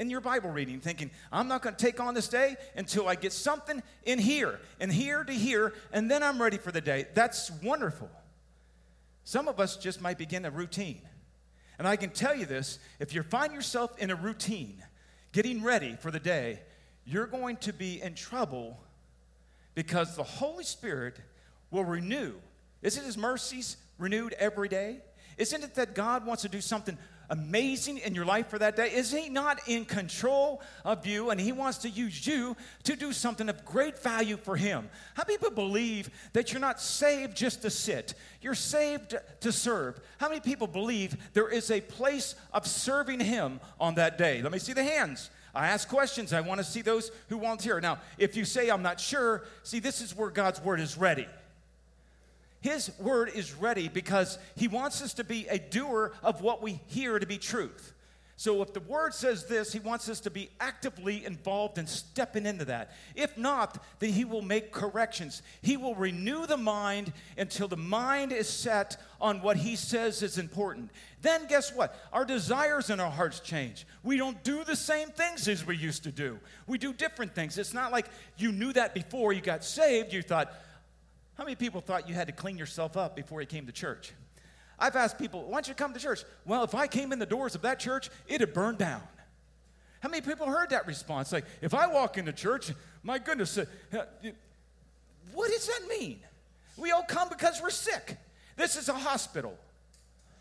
in your Bible reading, thinking, I'm not going to take on this day until I get something in here and here to here, and then I'm ready for the day. That's wonderful. Some of us just might begin a routine. And I can tell you this if you find yourself in a routine, getting ready for the day, you're going to be in trouble because the Holy Spirit will renew. Isn't His mercies renewed every day? Isn't it that God wants to do something amazing in your life for that day? Is He not in control of you and He wants to use you to do something of great value for Him? How many people believe that you're not saved just to sit? You're saved to serve. How many people believe there is a place of serving Him on that day? Let me see the hands. I ask questions. I want to see those who volunteer. Now, if you say, I'm not sure, see, this is where God's word is ready. His word is ready because he wants us to be a doer of what we hear to be truth. So if the word says this, he wants us to be actively involved in stepping into that. If not, then he will make corrections. He will renew the mind until the mind is set on what he says is important. Then guess what? Our desires and our hearts change. We don't do the same things as we used to do. We do different things. It's not like you knew that before you got saved. You thought, how many people thought you had to clean yourself up before you came to church? I've asked people, why don't you come to church? Well, if I came in the doors of that church, it'd burn down. How many people heard that response? Like, if I walk into church, my goodness, uh, uh, what does that mean? We all come because we're sick. This is a hospital.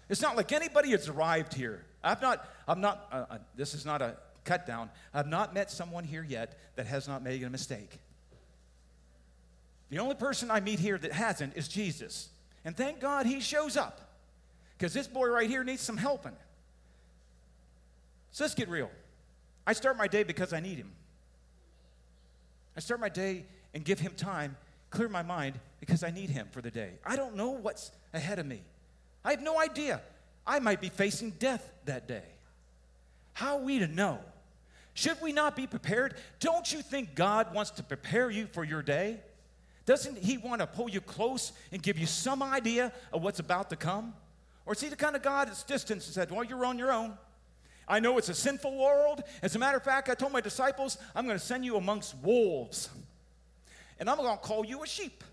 It's not like anybody has arrived here. I've not, I'm not, uh, uh, this is not a cut down. I've not met someone here yet that has not made a mistake. The only person I meet here that hasn't is Jesus. And thank God he shows up because this boy right here needs some helping. So let's get real. I start my day because I need him. I start my day and give him time, clear my mind because I need him for the day. I don't know what's ahead of me. I have no idea. I might be facing death that day. How are we to know? Should we not be prepared? Don't you think God wants to prepare you for your day? Doesn't He want to pull you close and give you some idea of what's about to come? Or is He the kind of God that's distant and said, Well, you're on your own? I know it's a sinful world. As a matter of fact, I told my disciples, I'm going to send you amongst wolves. And I'm going to call you a sheep.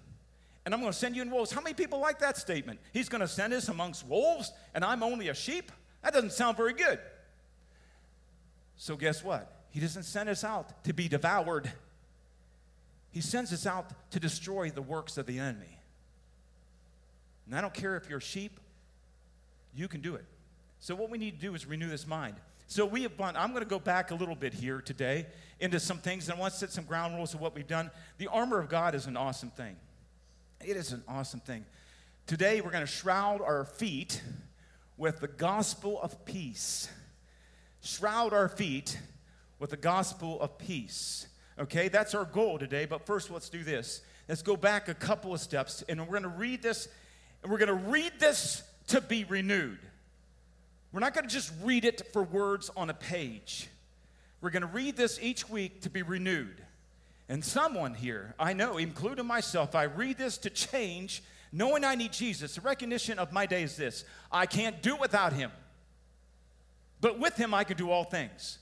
And I'm going to send you in wolves. How many people like that statement? He's going to send us amongst wolves, and I'm only a sheep? That doesn't sound very good. So, guess what? He doesn't send us out to be devoured. He sends us out to destroy the works of the enemy. And I don't care if you're a sheep, you can do it. So, what we need to do is renew this mind. So, we have gone, I'm going to go back a little bit here today into some things, and I want to set some ground rules of what we've done. The armor of God is an awesome thing. It is an awesome thing. Today, we're going to shroud our feet with the gospel of peace. Shroud our feet with the gospel of peace. Okay, that's our goal today. But first, let's do this. Let's go back a couple of steps, and we're going to read this, and we're going to read this to be renewed. We're not going to just read it for words on a page. We're going to read this each week to be renewed. And someone here, I know, including myself, I read this to change, knowing I need Jesus. The recognition of my day is this I can't do without him, but with him I can do all things.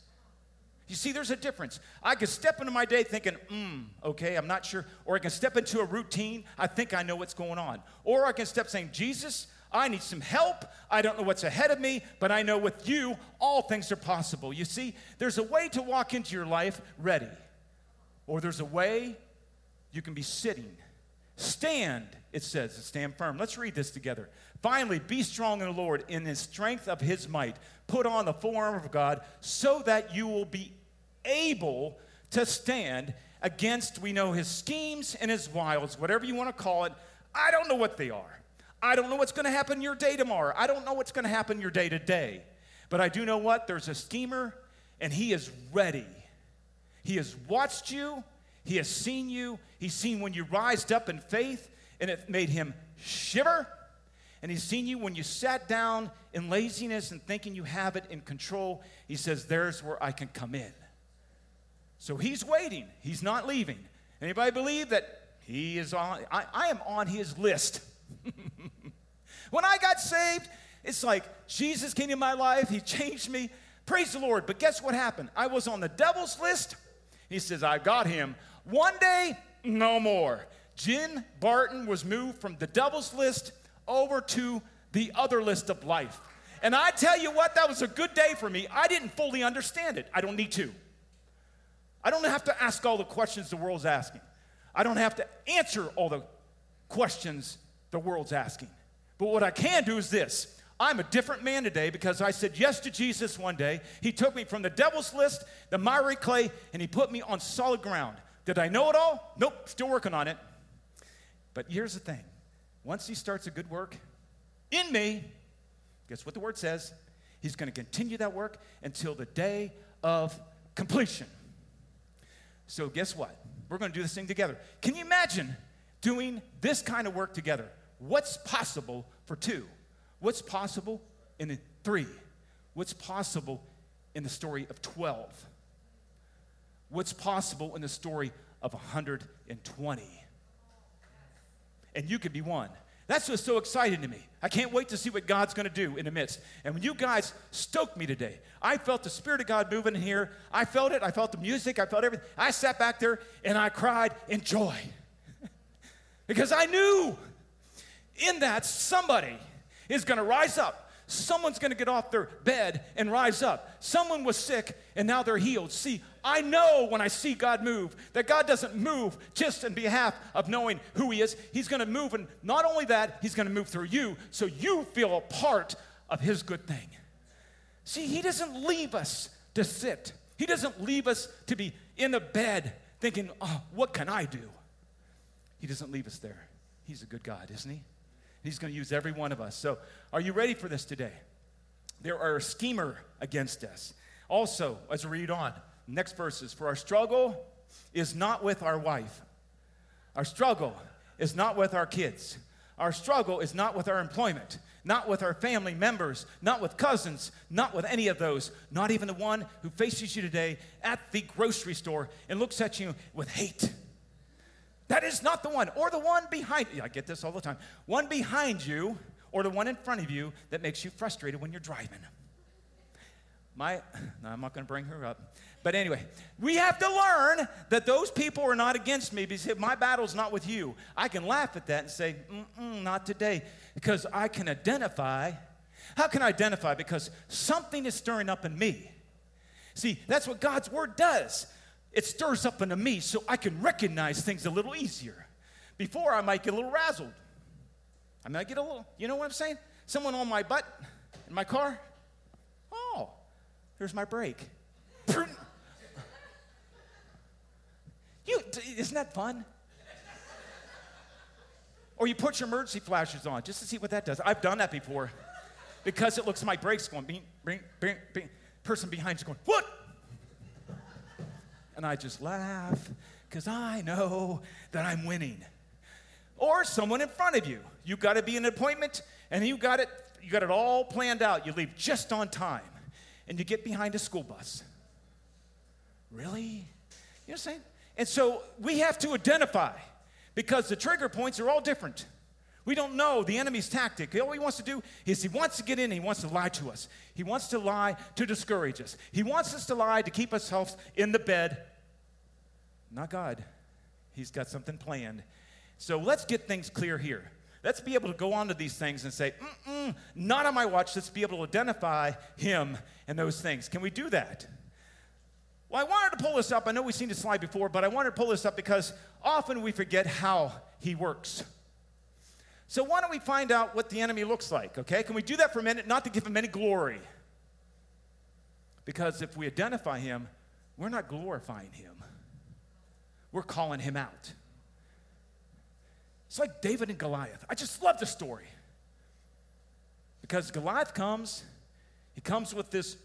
You see, there's a difference. I can step into my day thinking, hmm, okay, I'm not sure. Or I can step into a routine, I think I know what's going on. Or I can step saying, Jesus, I need some help. I don't know what's ahead of me, but I know with you, all things are possible. You see, there's a way to walk into your life ready, or there's a way you can be sitting. Stand, it says, stand firm. Let's read this together. Finally, be strong in the Lord in the strength of his might. Put on the full armor of God so that you will be able to stand against, we know, his schemes and his wiles, whatever you want to call it. I don't know what they are. I don't know what's going to happen your day tomorrow. I don't know what's going to happen your day to day. But I do know what? There's a schemer, and he is ready. He has watched you, he has seen you, he's seen when you rised up in faith, and it made him shiver and he's seen you when you sat down in laziness and thinking you have it in control. He says, There's where I can come in. So he's waiting, he's not leaving. Anybody believe that he is on? I, I am on his list. when I got saved, it's like Jesus came in my life, he changed me. Praise the Lord. But guess what happened? I was on the devil's list. He says, I got him. One day, no more. Jen Barton was moved from the devil's list over to the other list of life. And I tell you what, that was a good day for me. I didn't fully understand it. I don't need to. I don't have to ask all the questions the world's asking. I don't have to answer all the questions the world's asking. But what I can do is this I'm a different man today because I said yes to Jesus one day. He took me from the devil's list, the miry clay, and he put me on solid ground. Did I know it all? Nope, still working on it. But here's the thing once he starts a good work in me, guess what the word says? He's going to continue that work until the day of completion. So, guess what? We're going to do this thing together. Can you imagine doing this kind of work together? What's possible for two? What's possible in three? What's possible in the story of 12? What's possible in the story of 120? And you could be one. That's what's so exciting to me. I can't wait to see what God's going to do in the midst. And when you guys stoked me today, I felt the Spirit of God moving in here. I felt it. I felt the music. I felt everything. I sat back there and I cried in joy because I knew in that somebody is going to rise up. Someone's going to get off their bed and rise up. Someone was sick and now they're healed. See, I know when I see God move that God doesn't move just in behalf of knowing who He is. He's going to move, and not only that, He's going to move through you so you feel a part of His good thing. See, He doesn't leave us to sit, He doesn't leave us to be in a bed thinking, oh, what can I do? He doesn't leave us there. He's a good God, isn't He? He's going to use every one of us. So, are you ready for this today? There are a schemer against us. Also, as we read on, next verses, for our struggle is not with our wife. Our struggle is not with our kids. Our struggle is not with our employment, not with our family members, not with cousins, not with any of those, not even the one who faces you today at the grocery store and looks at you with hate that is not the one, or the one behind you. I get this all the time. One behind you, or the one in front of you that makes you frustrated when you're driving. My, no, I'm not going to bring her up. But anyway, we have to learn that those people are not against me because my battle's not with you. I can laugh at that and say, not today, because I can identify. How can I identify? Because something is stirring up in me. See, that's what God's word does it stirs up into me so I can recognize things a little easier. Before, I might get a little razzled. I might get a little, you know what I'm saying? Someone on my butt in my car. Oh, here's my brake. You, isn't that fun? Or you put your emergency flashers on just to see what that does. I've done that before because it looks my brakes going, bing, bing, bing, bing. Person behind you going, what? And I just laugh because I know that I'm winning. Or someone in front of you. You've got to be an appointment and you got it you got it all planned out. You leave just on time and you get behind a school bus. Really? You know what I'm saying? And so we have to identify because the trigger points are all different. We don't know the enemy's tactic. All he wants to do is he wants to get in, he wants to lie to us. He wants to lie to discourage us. He wants us to lie to keep ourselves in the bed. Not God. He's got something planned. So let's get things clear here. Let's be able to go on to these things and say, Mm-mm, not on my watch. Let's be able to identify him and those things. Can we do that? Well, I wanted to pull this up. I know we've seen this slide before, but I wanted to pull this up because often we forget how he works. So why don't we find out what the enemy looks like, okay? Can we do that for a minute, not to give him any glory? Because if we identify him, we're not glorifying him. We're calling him out. It's like David and Goliath. I just love the story. Because Goliath comes, he comes with this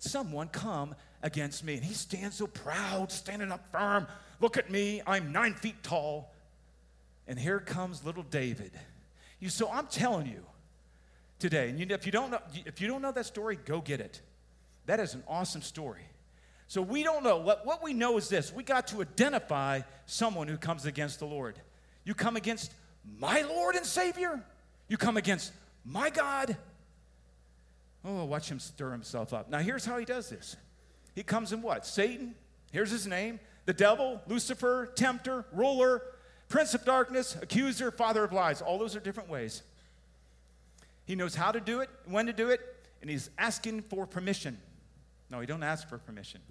someone come against me. And he stands so proud, standing up firm. Look at me, I'm nine feet tall. And here comes little David. You, so I'm telling you today, and you, if, you don't know, if you don't know that story, go get it. That is an awesome story. So we don't know. What, what we know is this we got to identify someone who comes against the Lord. You come against my Lord and Savior? You come against my God? Oh, watch him stir himself up. Now, here's how he does this he comes in what? Satan, here's his name, the devil, Lucifer, tempter, ruler, prince of darkness, accuser, father of lies. All those are different ways. He knows how to do it, when to do it, and he's asking for permission. No, he don't ask for permission.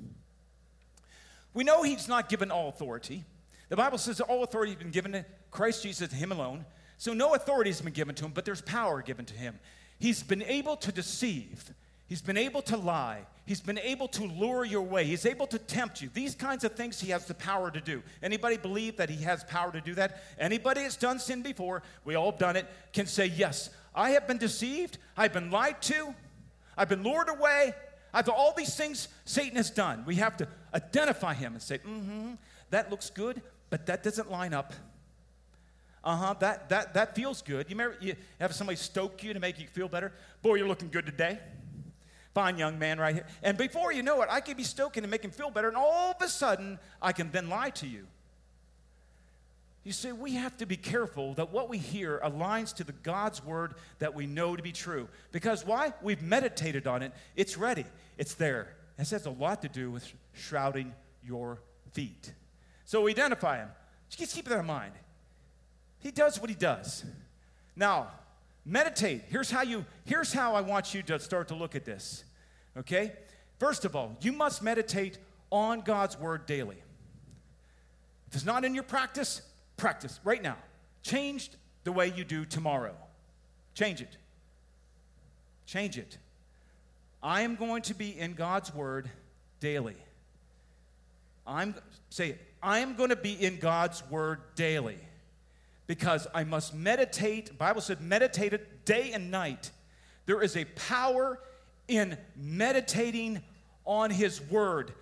We know he's not given all authority. The Bible says that all authority has been given to Christ Jesus, him alone. So no authority has been given to him, but there's power given to him. He's been able to deceive. He's been able to lie. He's been able to lure your way. He's able to tempt you. These kinds of things he has the power to do. Anybody believe that he has power to do that? Anybody that's done sin before, we all have done it, can say, Yes, I have been deceived. I've been lied to. I've been lured away. I've all these things Satan has done. We have to identify him and say, mm hmm, that looks good, but that doesn't line up. Uh huh, that, that, that feels good. You, remember, you have somebody stoke you to make you feel better? Boy, you're looking good today. Fine young man right here. And before you know it, I can be stoking and make him feel better, and all of a sudden, I can then lie to you. You see, we have to be careful that what we hear aligns to the God's word that we know to be true. Because why? We've meditated on it. It's ready. It's there. This has a lot to do with shrouding your feet. So we identify him. Just keep that in mind. He does what he does. Now, meditate. Here's how you here's how I want you to start to look at this. Okay? First of all, you must meditate on God's word daily. If it's not in your practice, practice right now. Change the way you do tomorrow. Change it. Change it. I am going to be in God's word daily. I'm say it. I am going to be in God's word daily because I must meditate. Bible said meditate it day and night. There is a power in meditating on his word.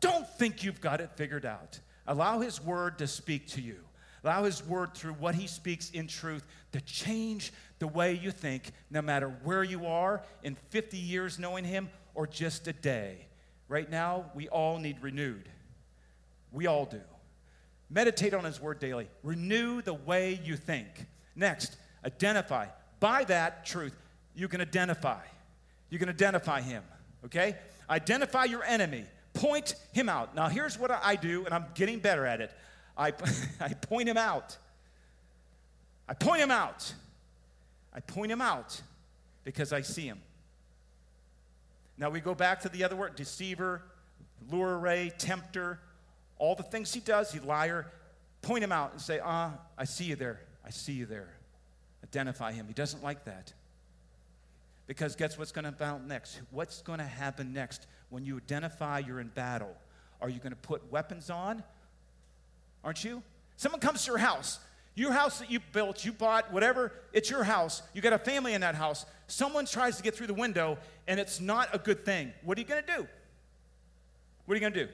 Don't think you've got it figured out. Allow his word to speak to you. Allow his word through what he speaks in truth to change the way you think, no matter where you are in 50 years knowing him or just a day. Right now, we all need renewed. We all do. Meditate on His Word daily. Renew the way you think. Next, identify. By that truth, you can identify. You can identify Him, okay? Identify your enemy. Point him out. Now, here's what I do, and I'm getting better at it I, I point him out. I point him out. I point him out because I see him. Now we go back to the other word deceiver, lure ray, tempter all the things he does, he liar, point him out and say, ah, I see you there. I see you there. Identify him. He doesn't like that. Because guess what's going to happen next? What's going to happen next when you identify you're in battle? Are you going to put weapons on? Aren't you? Someone comes to your house. Your house that you built, you bought, whatever, it's your house. You got a family in that house. Someone tries to get through the window and it's not a good thing. What are you going to do? What are you going to do?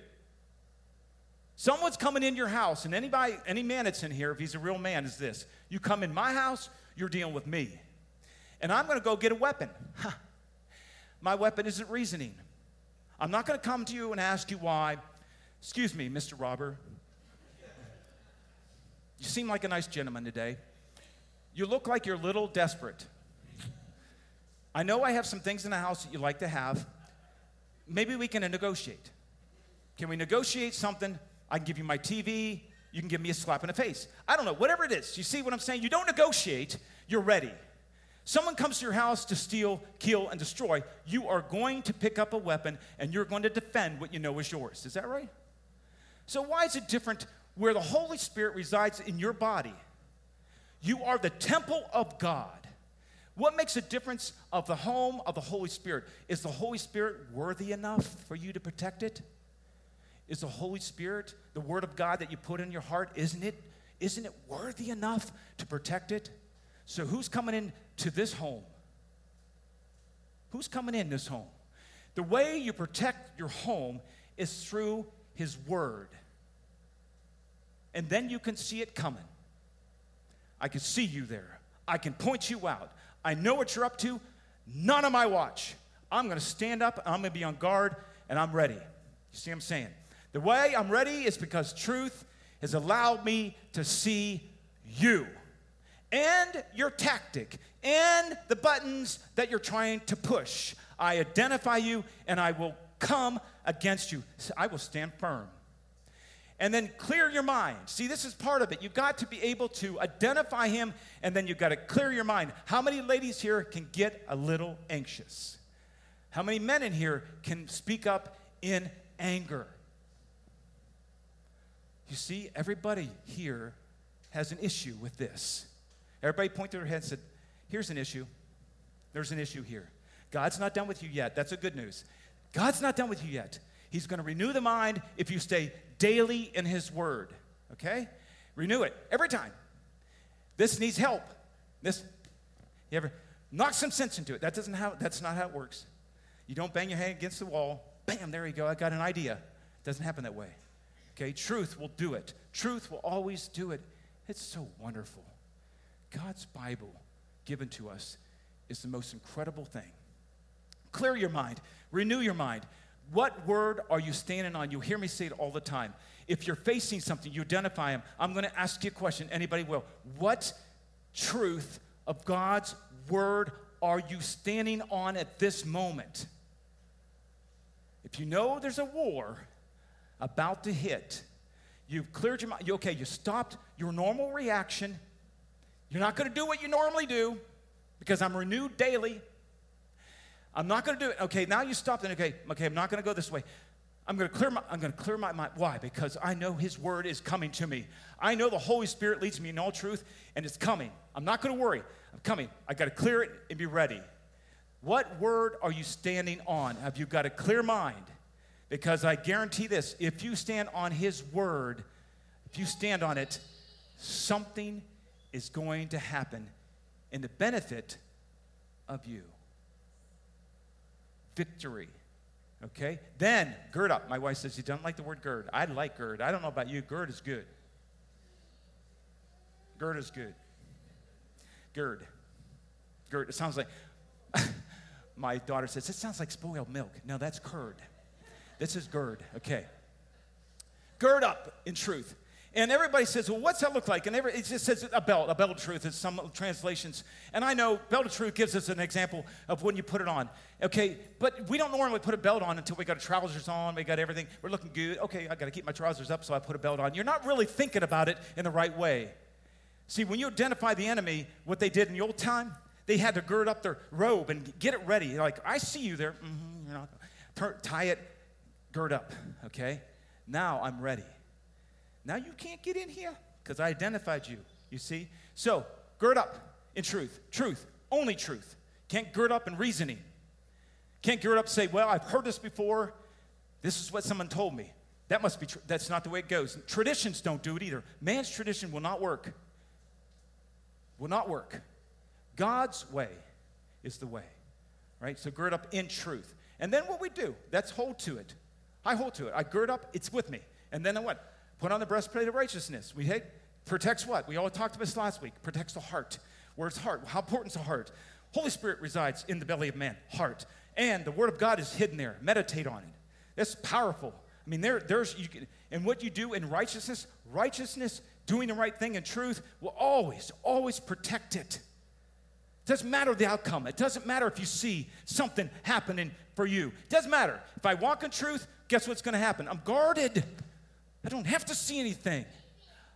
Someone's coming in your house, and anybody, any man that's in here, if he's a real man, is this. You come in my house, you're dealing with me. And I'm gonna go get a weapon. My weapon isn't reasoning. I'm not gonna come to you and ask you why. Excuse me, Mr. Robber. You seem like a nice gentleman today. You look like you're a little desperate. I know I have some things in the house that you like to have. Maybe we can negotiate. Can we negotiate something I can give you my TV. You can give me a slap in the face. I don't know, whatever it is. You see what I'm saying? You don't negotiate, you're ready. Someone comes to your house to steal, kill, and destroy. You are going to pick up a weapon and you're going to defend what you know is yours. Is that right? So, why is it different where the Holy Spirit resides in your body? You are the temple of God. What makes a difference of the home of the Holy Spirit? Is the Holy Spirit worthy enough for you to protect it? Is the Holy Spirit, the Word of God that you put in your heart, isn't it? Isn't it worthy enough to protect it? So who's coming in to this home? Who's coming in this home? The way you protect your home is through His Word. And then you can see it coming. I can see you there. I can point you out. I know what you're up to. None of my watch. I'm going to stand up, I'm going to be on guard, and I'm ready. You see what I'm saying? The way I'm ready is because truth has allowed me to see you. and your tactic and the buttons that you're trying to push. I identify you and I will come against you. I will stand firm. And then clear your mind. See, this is part of it. You've got to be able to identify him and then you've got to clear your mind. How many ladies here can get a little anxious? How many men in here can speak up in anger? You see, everybody here has an issue with this. Everybody point to their head and said, Here's an issue. There's an issue here. God's not done with you yet. That's a good news. God's not done with you yet. He's going to renew the mind if you stay daily in His Word. Okay? Renew it every time. This needs help. This, you ever knock some sense into it? That doesn't how. That's not how it works. You don't bang your head against the wall. Bam! There you go. I got an idea. Doesn't happen that way. Okay? Truth will do it. Truth will always do it. It's so wonderful. God's Bible given to us is the most incredible thing. Clear your mind, renew your mind. What word are you standing on? You hear me say it all the time. If you're facing something, you identify them. I'm going to ask you a question. Anybody will. What truth of God's word are you standing on at this moment? If you know there's a war about to hit, you've cleared your mind. You, okay, you stopped your normal reaction. You're not going to do what you normally do because I'm renewed daily. I'm not going to do it. Okay, now you stopped Then okay, okay, I'm not going to go this way. I'm going to clear my. I'm going to clear my mind. Why? Because I know His Word is coming to me. I know the Holy Spirit leads me in all truth, and it's coming. I'm not going to worry. I'm coming. I got to clear it and be ready. What word are you standing on? Have you got a clear mind? Because I guarantee this: if you stand on His Word, if you stand on it, something is going to happen in the benefit of you victory. Okay? Then, gird up. My wife says, You don't like the word gird. I like gird. I don't know about you. Gird is good. Gird is good. Gird. Gird. It sounds like, my daughter says, It sounds like spoiled milk. No, that's curd. This is gird. Okay. Gird up in truth. And everybody says, well, what's that look like? And every, it just says a belt, a belt of truth in some translations. And I know belt of truth gives us an example of when you put it on. Okay, but we don't normally put a belt on until we got our trousers on, we got everything, we're looking good. Okay, I got to keep my trousers up, so I put a belt on. You're not really thinking about it in the right way. See, when you identify the enemy, what they did in the old time, they had to gird up their robe and get it ready. You're like, I see you there. Mm-hmm, you know, tie it, gird up, okay? Now I'm ready. Now you can't get in here because I identified you, you see? So, gird up in truth. Truth, only truth. Can't gird up in reasoning. Can't gird up say, well, I've heard this before. This is what someone told me. That must be true. That's not the way it goes. Traditions don't do it either. Man's tradition will not work. Will not work. God's way is the way, right? So gird up in truth. And then what we do, that's hold to it. I hold to it. I gird up, it's with me. And then I what? Put on the breastplate of righteousness. We hate, protects what? We all talked about this last week. Protects the heart. Where's heart? How important is the heart? Holy Spirit resides in the belly of man, heart. And the Word of God is hidden there. Meditate on it. That's powerful. I mean, there, there's, you can, and what you do in righteousness, righteousness, doing the right thing in truth, will always, always protect it. It doesn't matter the outcome. It doesn't matter if you see something happening for you. It doesn't matter. If I walk in truth, guess what's going to happen? I'm guarded. I don't have to see anything.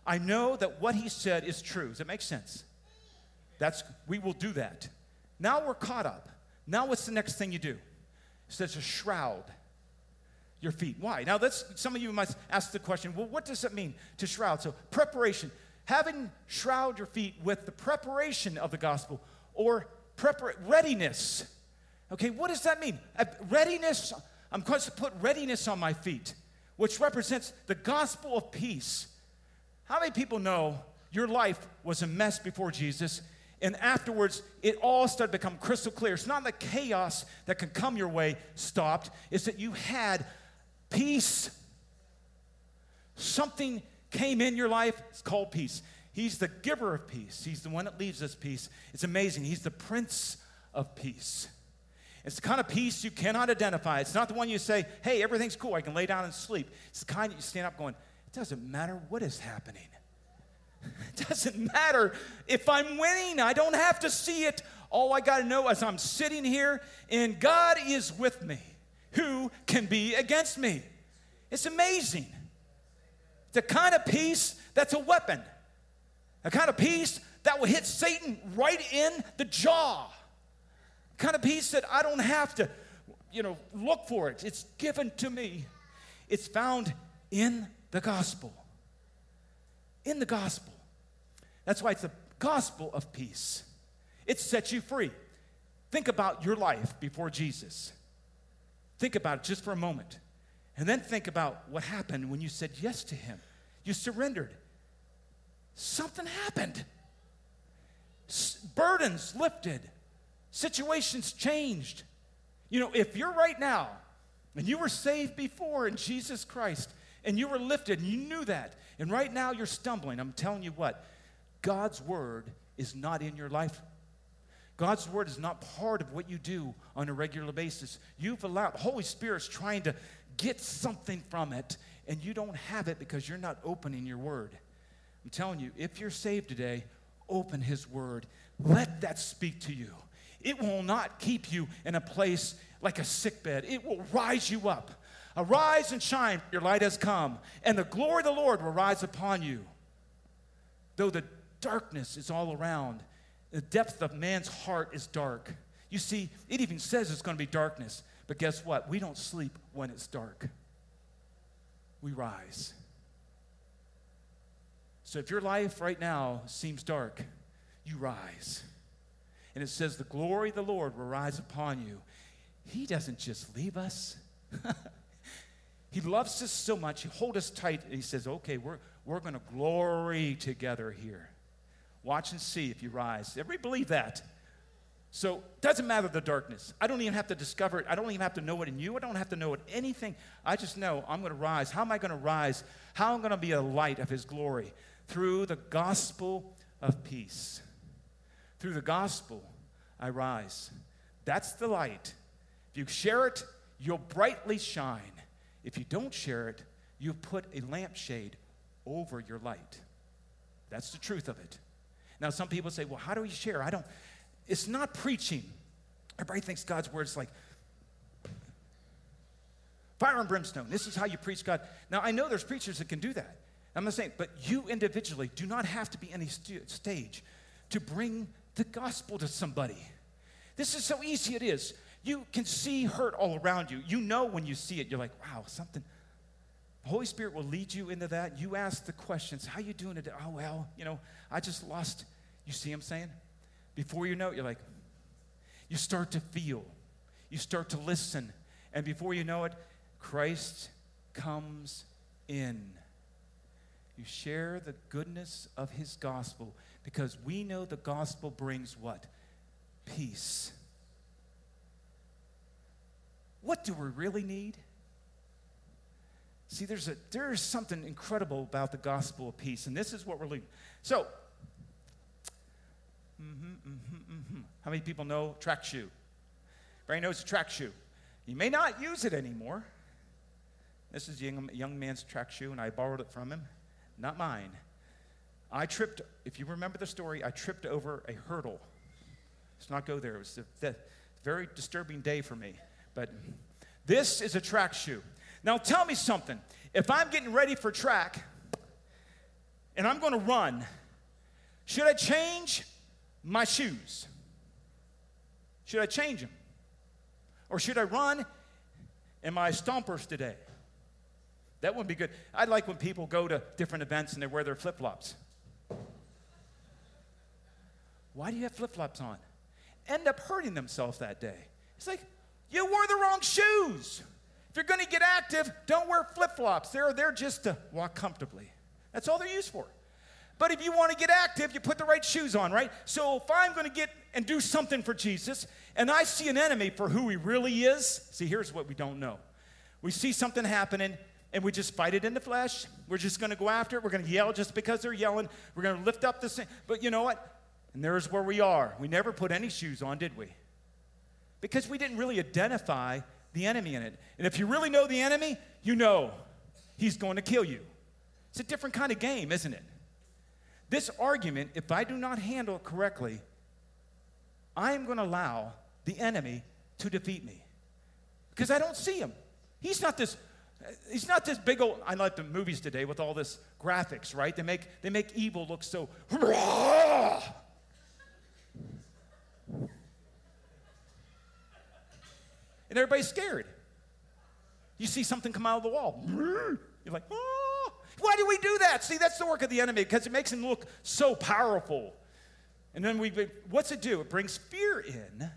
I know that what he said is true. Does that make sense? That's we will do that. Now we're caught up. Now what's the next thing you do? It says a shroud your feet. Why? Now that's some of you might ask the question, well, what does it mean to shroud? So preparation. Having shroud your feet with the preparation of the gospel or prepar- readiness. Okay, what does that mean? readiness, I'm going to put readiness on my feet which represents the gospel of peace. How many people know your life was a mess before Jesus, and afterwards it all started to become crystal clear? It's not the chaos that can come your way stopped, it's that you had peace. Something came in your life, it's called peace. He's the giver of peace. He's the one that leaves us peace. It's amazing. He's the prince of peace. It's the kind of peace you cannot identify. It's not the one you say, hey, everything's cool, I can lay down and sleep. It's the kind that you stand up going, it doesn't matter what is happening. It doesn't matter if I'm winning, I don't have to see it. All I got to know is I'm sitting here and God is with me. Who can be against me? It's amazing. It's the kind of peace that's a weapon, a kind of peace that will hit Satan right in the jaw, kind of peace that I don't have to, you know, look for it. It's given to me. It's found in the gospel. In the gospel. That's why it's the gospel of peace. It sets you free. Think about your life before Jesus. Think about it just for a moment. And then think about what happened when you said yes to Him. You surrendered. Something happened. S- burdens lifted, situations changed. You know, if you're right now and you were saved before in Jesus Christ and you were lifted and you knew that, and right now you're stumbling, I'm telling you what, God's word is not in your life God's word is not part of what you do on a regular basis. You've allowed, Holy Spirit's trying to get something from it, and you don't have it because you're not opening your word. I'm telling you, if you're saved today, open his word. Let that speak to you. It will not keep you in a place like a sick bed. It will rise you up. Arise and shine, your light has come, and the glory of the Lord will rise upon you. Though the darkness is all around, the depth of man's heart is dark. You see, it even says it's going to be darkness. But guess what? We don't sleep when it's dark, we rise. So if your life right now seems dark, you rise. And it says, The glory of the Lord will rise upon you. He doesn't just leave us. he loves us so much. He holds us tight. And he says, Okay, we're, we're going to glory together here. Watch and see if you rise. Everybody believe that. So it doesn't matter the darkness. I don't even have to discover it. I don't even have to know it in you. I don't have to know it anything. I just know I'm going to rise. How am I going to rise? How am I going to be a light of his glory? Through the gospel of peace. Through the gospel, I rise. That's the light. If you share it, you'll brightly shine. If you don't share it, you put a lampshade over your light. That's the truth of it. Now, some people say, well, how do we share? I don't, it's not preaching. Everybody thinks God's word is like fire and brimstone. This is how you preach God. Now, I know there's preachers that can do that. I'm not saying, but you individually do not have to be any st- stage to bring the gospel to somebody. This is so easy it is. You can see hurt all around you. You know when you see it, you're like, wow, something. The Holy Spirit will lead you into that. You ask the questions. How you doing today? Oh, well, you know, I just lost you see what I'm saying? Before you know it, you're like, you start to feel, you start to listen, and before you know it, Christ comes in. You share the goodness of his gospel because we know the gospel brings what? Peace. What do we really need? See, there's, a, there's something incredible about the gospel of peace, and this is what we're leaving. So, Mm-hmm, mm-hmm, mm-hmm. How many people know track shoe? Everybody knows a track shoe. You may not use it anymore. This is a young, young man's track shoe, and I borrowed it from him. Not mine. I tripped, if you remember the story, I tripped over a hurdle. Let's not go there. It was a, very disturbing day for me. But this is a track shoe. Now tell me something. If I'm getting ready for track and I'm going to run, should I change my shoes? Should I change them? Or should I run in my stompers today? That wouldn't be good. I like when people go to different events and they wear their flip flops. Why do you have flip flops on? End up hurting themselves that day. It's like, you wore the wrong shoes. If you're to get active, don't wear flip flops. They're there just to walk comfortably. That's all they're used for. But if you want to get active, you put the right shoes on, right? So if I'm to get and do something for Jesus, and I see an enemy for who he really is, see, here's what we don't know. We see something happening, and we just fight it in the flesh. We're just going to go after it. We're going to yell just because they're yelling. We're going to lift up the thing. But you know what? And there's where we are. We never put any shoes on, did we? Because we didn't really identify the enemy in it. And if you really know the enemy, you know he's going to kill you. It's a different kind of game, isn't it? This argument, if I do not handle it correctly, I am going to allow the enemy to defeat me because I don't see him. He's not this. He's not this big old. I like the movies today with all this graphics, right? They make they make evil look so. And everybody's scared. You see something come out of the wall. You're like, oh. Why do we do that? See, that's the work of the enemy because it makes him look so powerful. And then we, what's it do? It brings fear in,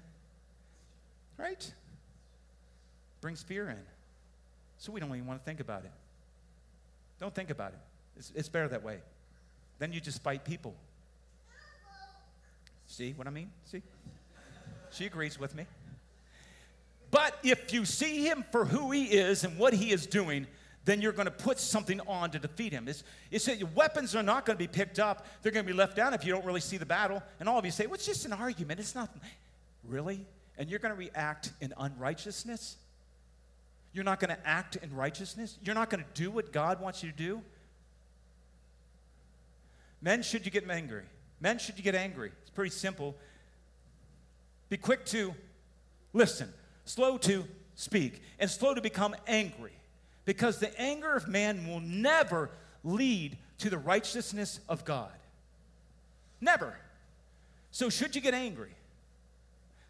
right? brings fear in. So we don't even want to think about it. Don't think about it. It's, it's better that way. Then you just fight people. See what I mean? See? She agrees with me. But if you see him for who he is and what he is doing, then you're going to put something on to defeat him. It's, it's your weapons are not going to be picked up. They're going to be left down if you don't really see the battle. And all of you say, well, it's just an argument. It's not. Really? And you're going to react in unrighteousness? You're not going to act in righteousness? You're not going to do what God wants you to do? Men, should you get angry? Men, should you get angry? It's pretty simple. Be quick to listen, slow to speak, and slow to become angry because the anger of man will never lead to the righteousness of God. Never. So, should you get angry?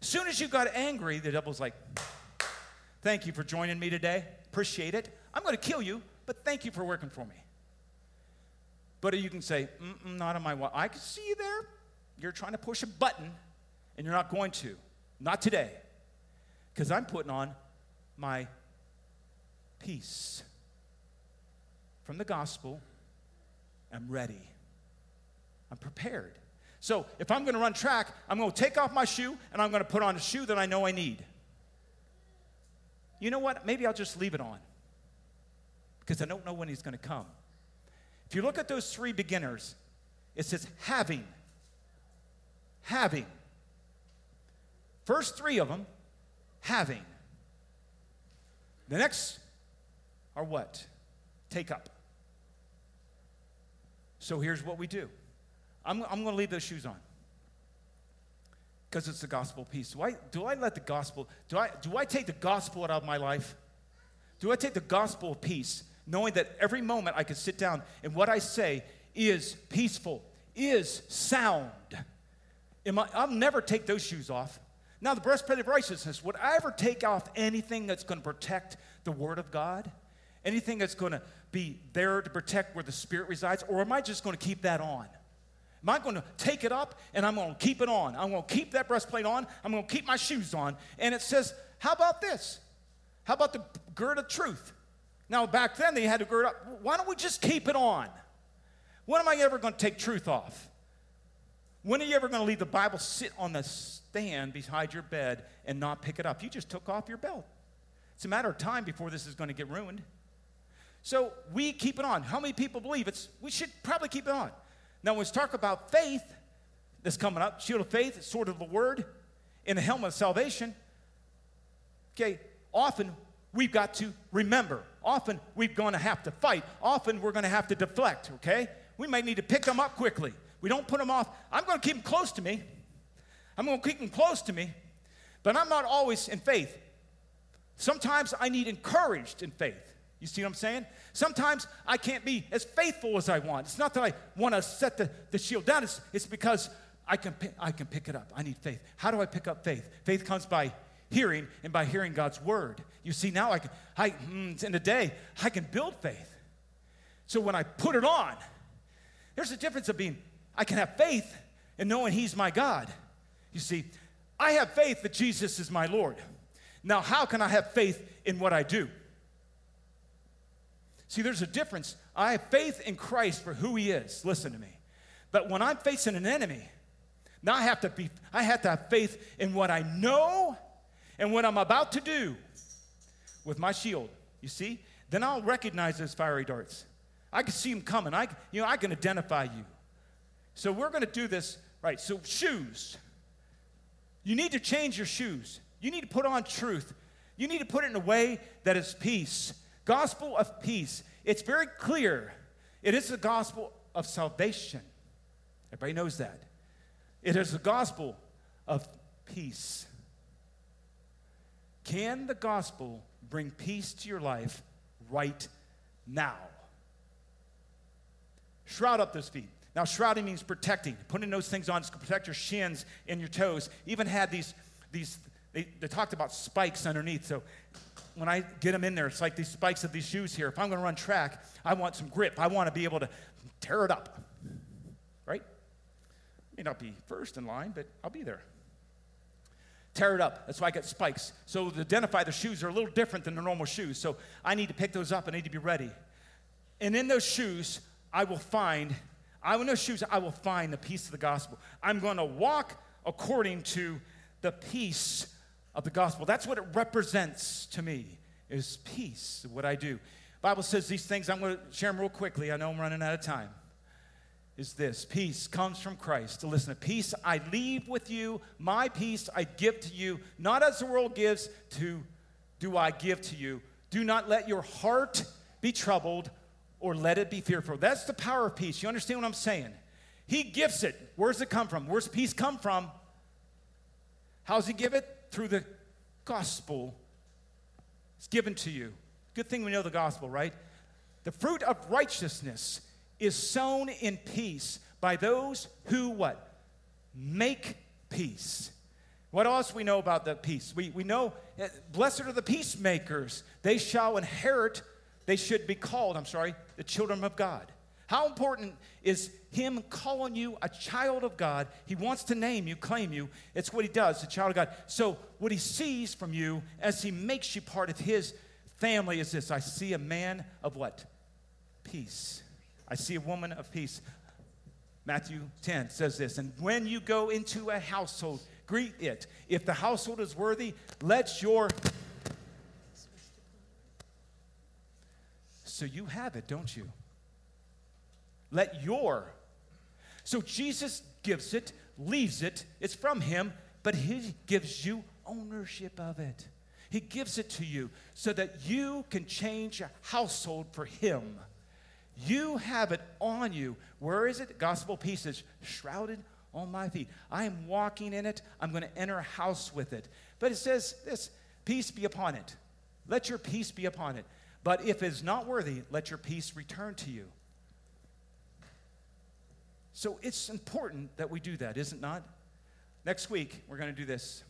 Soon as you got angry, the devil's like, Thank you for joining me today. Appreciate it. I'm going to kill you, but thank you for working for me. But you can say, Not on my watch. I can see you there. You're trying to push a button, and you're not going to. Not today. Because I'm putting on my peace from the gospel. I'm ready. I'm prepared. So if I'm going to run track, I'm going to take off my shoe and I'm going to put on a shoe that I know I need. You know what? Maybe I'll just leave it on because I don't know when he's going to come. If you look at those three beginners, it says having. Having. First three of them, having. The next are what? Take up. So here's what we do I'm, I'm going to leave those shoes on because it's the gospel peace. Do I, do I let the gospel, do I, do I take the gospel out of my life? Do I take the gospel of peace, knowing that every moment I can sit down and what I say is peaceful, is sound? Am I, I'll never take those shoes off. Now, the breastplate of righteousness, would I ever take off anything that's going to protect the word of God? anything that's going to be there to protect where the Spirit resides? Or am I just going to keep that on? Am I going to take it up and I'm going to keep it on? I'm going to keep that breastplate on. I'm going to keep my shoes on. And it says, how about this? How about the gird of truth? Now, back then they had to gird up. Why don't we just keep it on? When am I ever going to take truth off? When are you ever going to leave the Bible sit on the stand beside your bed and not pick it up? You just took off your belt. It's a matter of time before this is going to get ruined. So we keep it on. How many people believe it's? We should probably keep it on. Now, when we talk about faith, that's coming up, shield of faith, sword of the word, in the helmet of salvation. Okay, often we've got to remember. Often we're going to have to fight. Often we're going to have to deflect, okay? We might need to pick them up quickly. We don't put them off. I'm going to keep them close to me. I'm going to keep them close to me, but I'm not always in faith. Sometimes I need encouraged in faith. You see what I'm saying? Sometimes I can't be as faithful as I want. It's not that I want to set the, the shield down, it's, it's because I can, I can pick it up. I need faith. How do I pick up faith? Faith comes by hearing and by hearing God's word. You see, now I can, I, mm, in a day, I can build faith. So when I put it on, there's a difference of being, I can have faith in knowing He's my God. You see, I have faith that Jesus is my Lord. Now, how can I have faith in what I do? See, there's a difference. I have faith in Christ for who he is. Listen to me. But when I'm facing an enemy, now I have to be I have to have faith in what I know and what I'm about to do with my shield. You see? Then I'll recognize those fiery darts. I can see them coming. I, you know, I can identify you. So we're going to do this right. So shoes. You need to change your shoes. You need to put on truth. You need to put it in a way that is peace gospel of peace. It's very clear. It is the gospel of salvation. Everybody knows that. It is the gospel of peace. Can the gospel bring peace to your life right now? Shroud up those feet. Now, shrouding means protecting, putting those things on to protect your shins and your toes. Even had these, these they, they talked about spikes underneath. So when I get them in there, it's like these spikes of these shoes here. If I'm going to run track, I want some grip. I want to be able to tear it up, right? May not be first in line, but I'll be there. Tear it up. That's why I get spikes. So to identify the shoes are a little different than the normal shoes. So I need to pick those up. I need to be ready. And in those shoes, I will find I in those shoes, I will find the peace of the gospel. I'm going to walk according to the peace of the gospel. That's what it represents to me is peace, what I do. Bible says these things, I'm going to share them real quickly. I know I'm running out of time. Is this peace comes from Christ. To listen to peace I leave with you, my peace I give to you, not as the world gives, to do I give to you. Do not let your heart be troubled or let it be fearful. That's the power of peace. You understand what I'm saying? He gives it. Where's it come from? Where's peace come from? How's he give it? Through the gospel. It's given to you. Good thing we know the gospel, right? The fruit of righteousness is sown in peace by those who what? Make peace. What else we know about the peace? We, we know, eh, blessed are the peacemakers. They shall inherit they should be called, I'm sorry, the children of God. How important is Him calling you a child of God? He wants to name you, claim you. It's what He does, a child of God. So, what He sees from you as He makes you part of His family is this I see a man of what? Peace. I see a woman of peace. Matthew 10 says this, and when you go into a household, greet it. If the household is worthy, let your So you have it, don't you? Let your. So Jesus gives it, leaves it, it's from Him, but He gives you ownership of it. He gives it to you so that you can change a household for Him. You have it on you. Where is it? Gospel peace is shrouded on my feet. I am walking in it. I'm going to enter a house with it. But it says this peace be upon it. Let your peace be upon it. But if it is not worthy, let your peace return to you. So it's important that we do that, is it not? Next week, we're going to do this.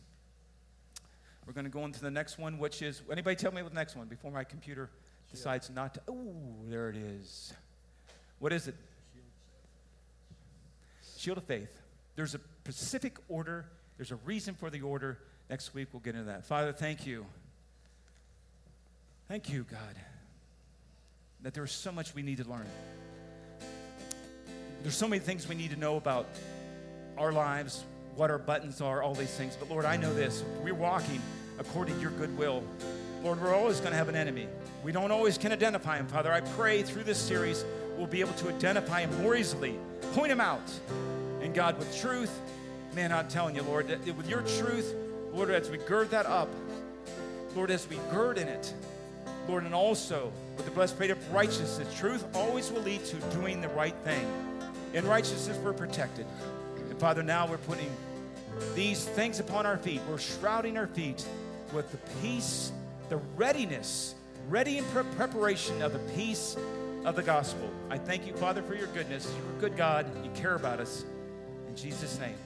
We're going to go into the next one, which is anybody tell me what the next one before my computer decides not to. Oh, there it is. What is it? Shield of faith. There's a specific order, there's a reason for the order. Next week, we'll get into that. Father, thank you. Thank you, God, that there's so much we need to learn. There's so many things we need to know about our lives, what our buttons are, all these things. But Lord, I know this. We're walking according to your goodwill. Lord, we're always going to have an enemy. We don't always can identify him, Father. I pray through this series we'll be able to identify him more easily, point him out. And God, with truth, man, I'm telling you, Lord, with your truth, Lord, as we gird that up, Lord, as we gird in it, Lord, and also with the breastplate of righteousness. Truth always will lead to doing the right thing. In righteousness, we're protected. And Father, now we're putting these things upon our feet. We're shrouding our feet with the peace, the readiness, ready in pre- preparation of the peace of the gospel. I thank you, Father, for your goodness. You're a good God. You care about us. In Jesus' name.